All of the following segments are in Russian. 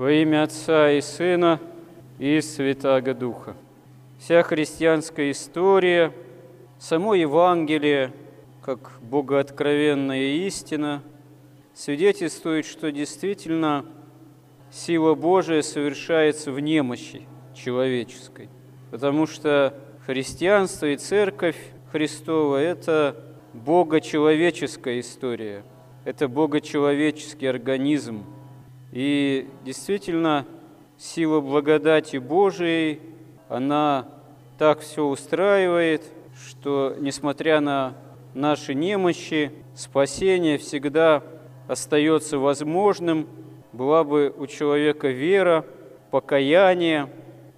Во имя Отца и Сына и Святаго Духа. Вся христианская история, само Евангелие, как богооткровенная истина, свидетельствует, что действительно сила Божия совершается в немощи человеческой, потому что христианство и церковь Христова – это богочеловеческая история, это богочеловеческий организм. И действительно, сила благодати Божией, она так все устраивает, что, несмотря на наши немощи, спасение всегда остается возможным, была бы у человека вера, покаяние,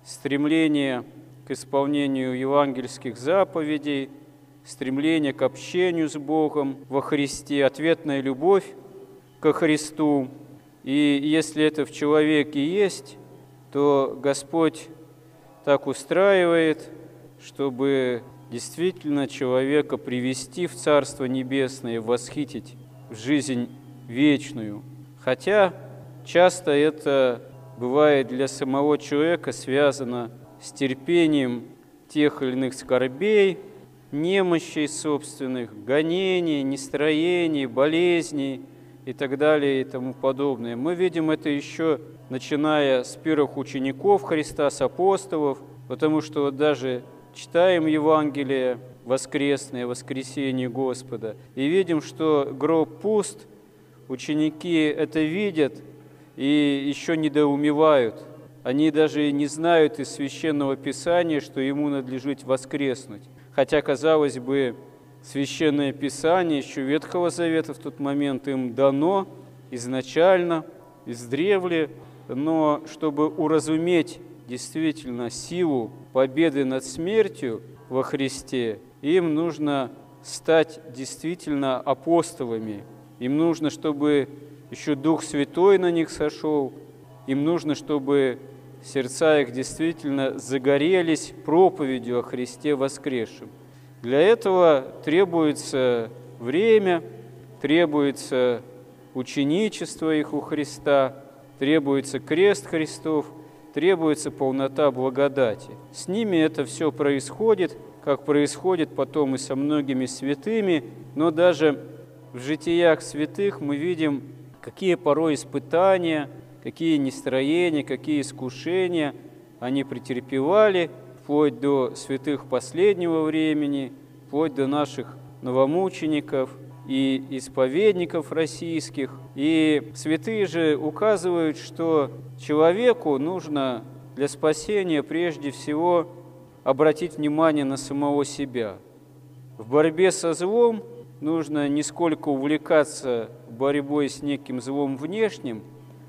стремление к исполнению евангельских заповедей, стремление к общению с Богом во Христе, ответная любовь ко Христу. И если это в человеке есть, то Господь так устраивает, чтобы действительно человека привести в Царство Небесное, восхитить в жизнь вечную. Хотя часто это бывает для самого человека связано с терпением тех или иных скорбей, немощей собственных, гонений, нестроений, болезней и так далее и тому подобное. Мы видим это еще начиная с первых учеников Христа, с апостолов, потому что вот даже читаем Евангелие воскресное, воскресение Господа, и видим, что гроб пуст, ученики это видят и еще недоумевают – они даже не знают из Священного Писания, что ему надлежит воскреснуть. Хотя, казалось бы, Священное Писание еще Ветхого Завета в тот момент им дано изначально, издревле, но чтобы уразуметь действительно силу победы над смертью во Христе, им нужно стать действительно апостолами. Им нужно, чтобы еще Дух Святой на них сошел, им нужно, чтобы сердца их действительно загорелись проповедью о Христе воскресшем. Для этого требуется время, требуется ученичество их у Христа, требуется крест Христов, требуется полнота благодати. С ними это все происходит, как происходит потом и со многими святыми, но даже в житиях святых мы видим, какие порой испытания – какие нестроения, какие искушения они претерпевали, вплоть до святых последнего времени, вплоть до наших новомучеников и исповедников российских. И святые же указывают, что человеку нужно для спасения прежде всего обратить внимание на самого себя. В борьбе со злом нужно не сколько увлекаться борьбой с неким злом внешним,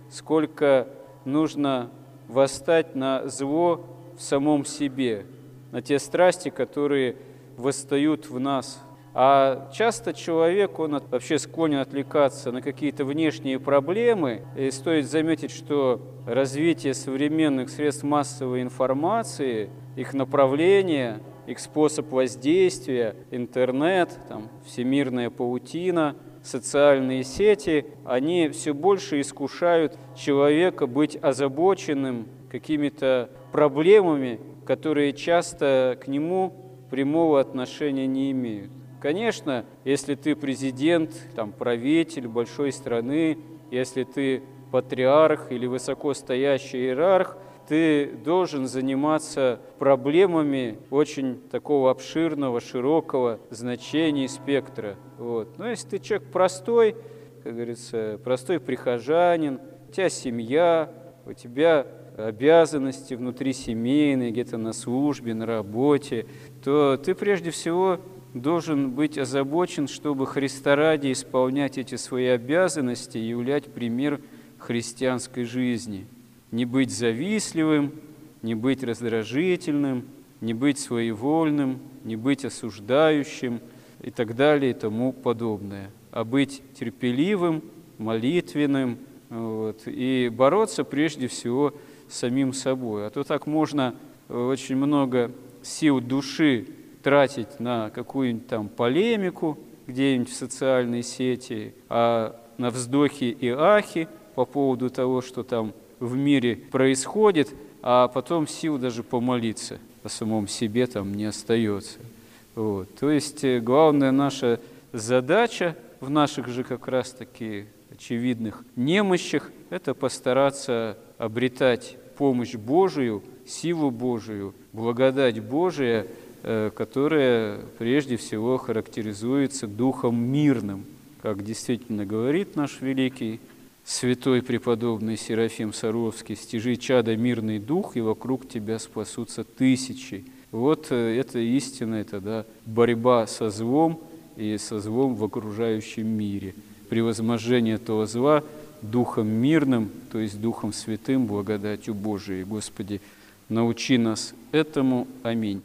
сколько нужно восстать на зло в самом себе, на те страсти, которые восстают в нас. А часто человек, он вообще склонен отвлекаться на какие-то внешние проблемы. И стоит заметить, что развитие современных средств массовой информации, их направление, их способ воздействия, интернет, там, всемирная паутина – социальные сети, они все больше искушают человека быть озабоченным какими-то проблемами, которые часто к нему прямого отношения не имеют. Конечно, если ты президент, там, правитель большой страны, если ты патриарх или высокостоящий иерарх, ты должен заниматься проблемами очень такого обширного, широкого значения спектра. Вот. Но если ты человек простой, как говорится, простой прихожанин, у тебя семья, у тебя обязанности внутри семейные, где-то на службе, на работе, то ты прежде всего должен быть озабочен, чтобы Христа ради исполнять эти свои обязанности и являть пример христианской жизни – не быть завистливым, не быть раздражительным, не быть своевольным, не быть осуждающим и так далее и тому подобное, а быть терпеливым, молитвенным вот, и бороться прежде всего с самим собой. А то так можно очень много сил души тратить на какую-нибудь там полемику где-нибудь в социальной сети, а на вздохи и ахи по поводу того, что там в мире происходит, а потом сил даже помолиться о самом себе там не остается. Вот. То есть э, главная наша задача в наших же как раз-таки очевидных немощах – это постараться обретать помощь Божию, силу Божию, благодать Божия, э, которая прежде всего характеризуется духом мирным, как действительно говорит наш великий святой преподобный Серафим Саровский, «Стяжи чада мирный дух, и вокруг тебя спасутся тысячи». Вот э, это истина, это да, борьба со злом и со злом в окружающем мире. Превозможение этого зла Духом мирным, то есть Духом Святым, благодатью Божией. Господи, научи нас этому. Аминь.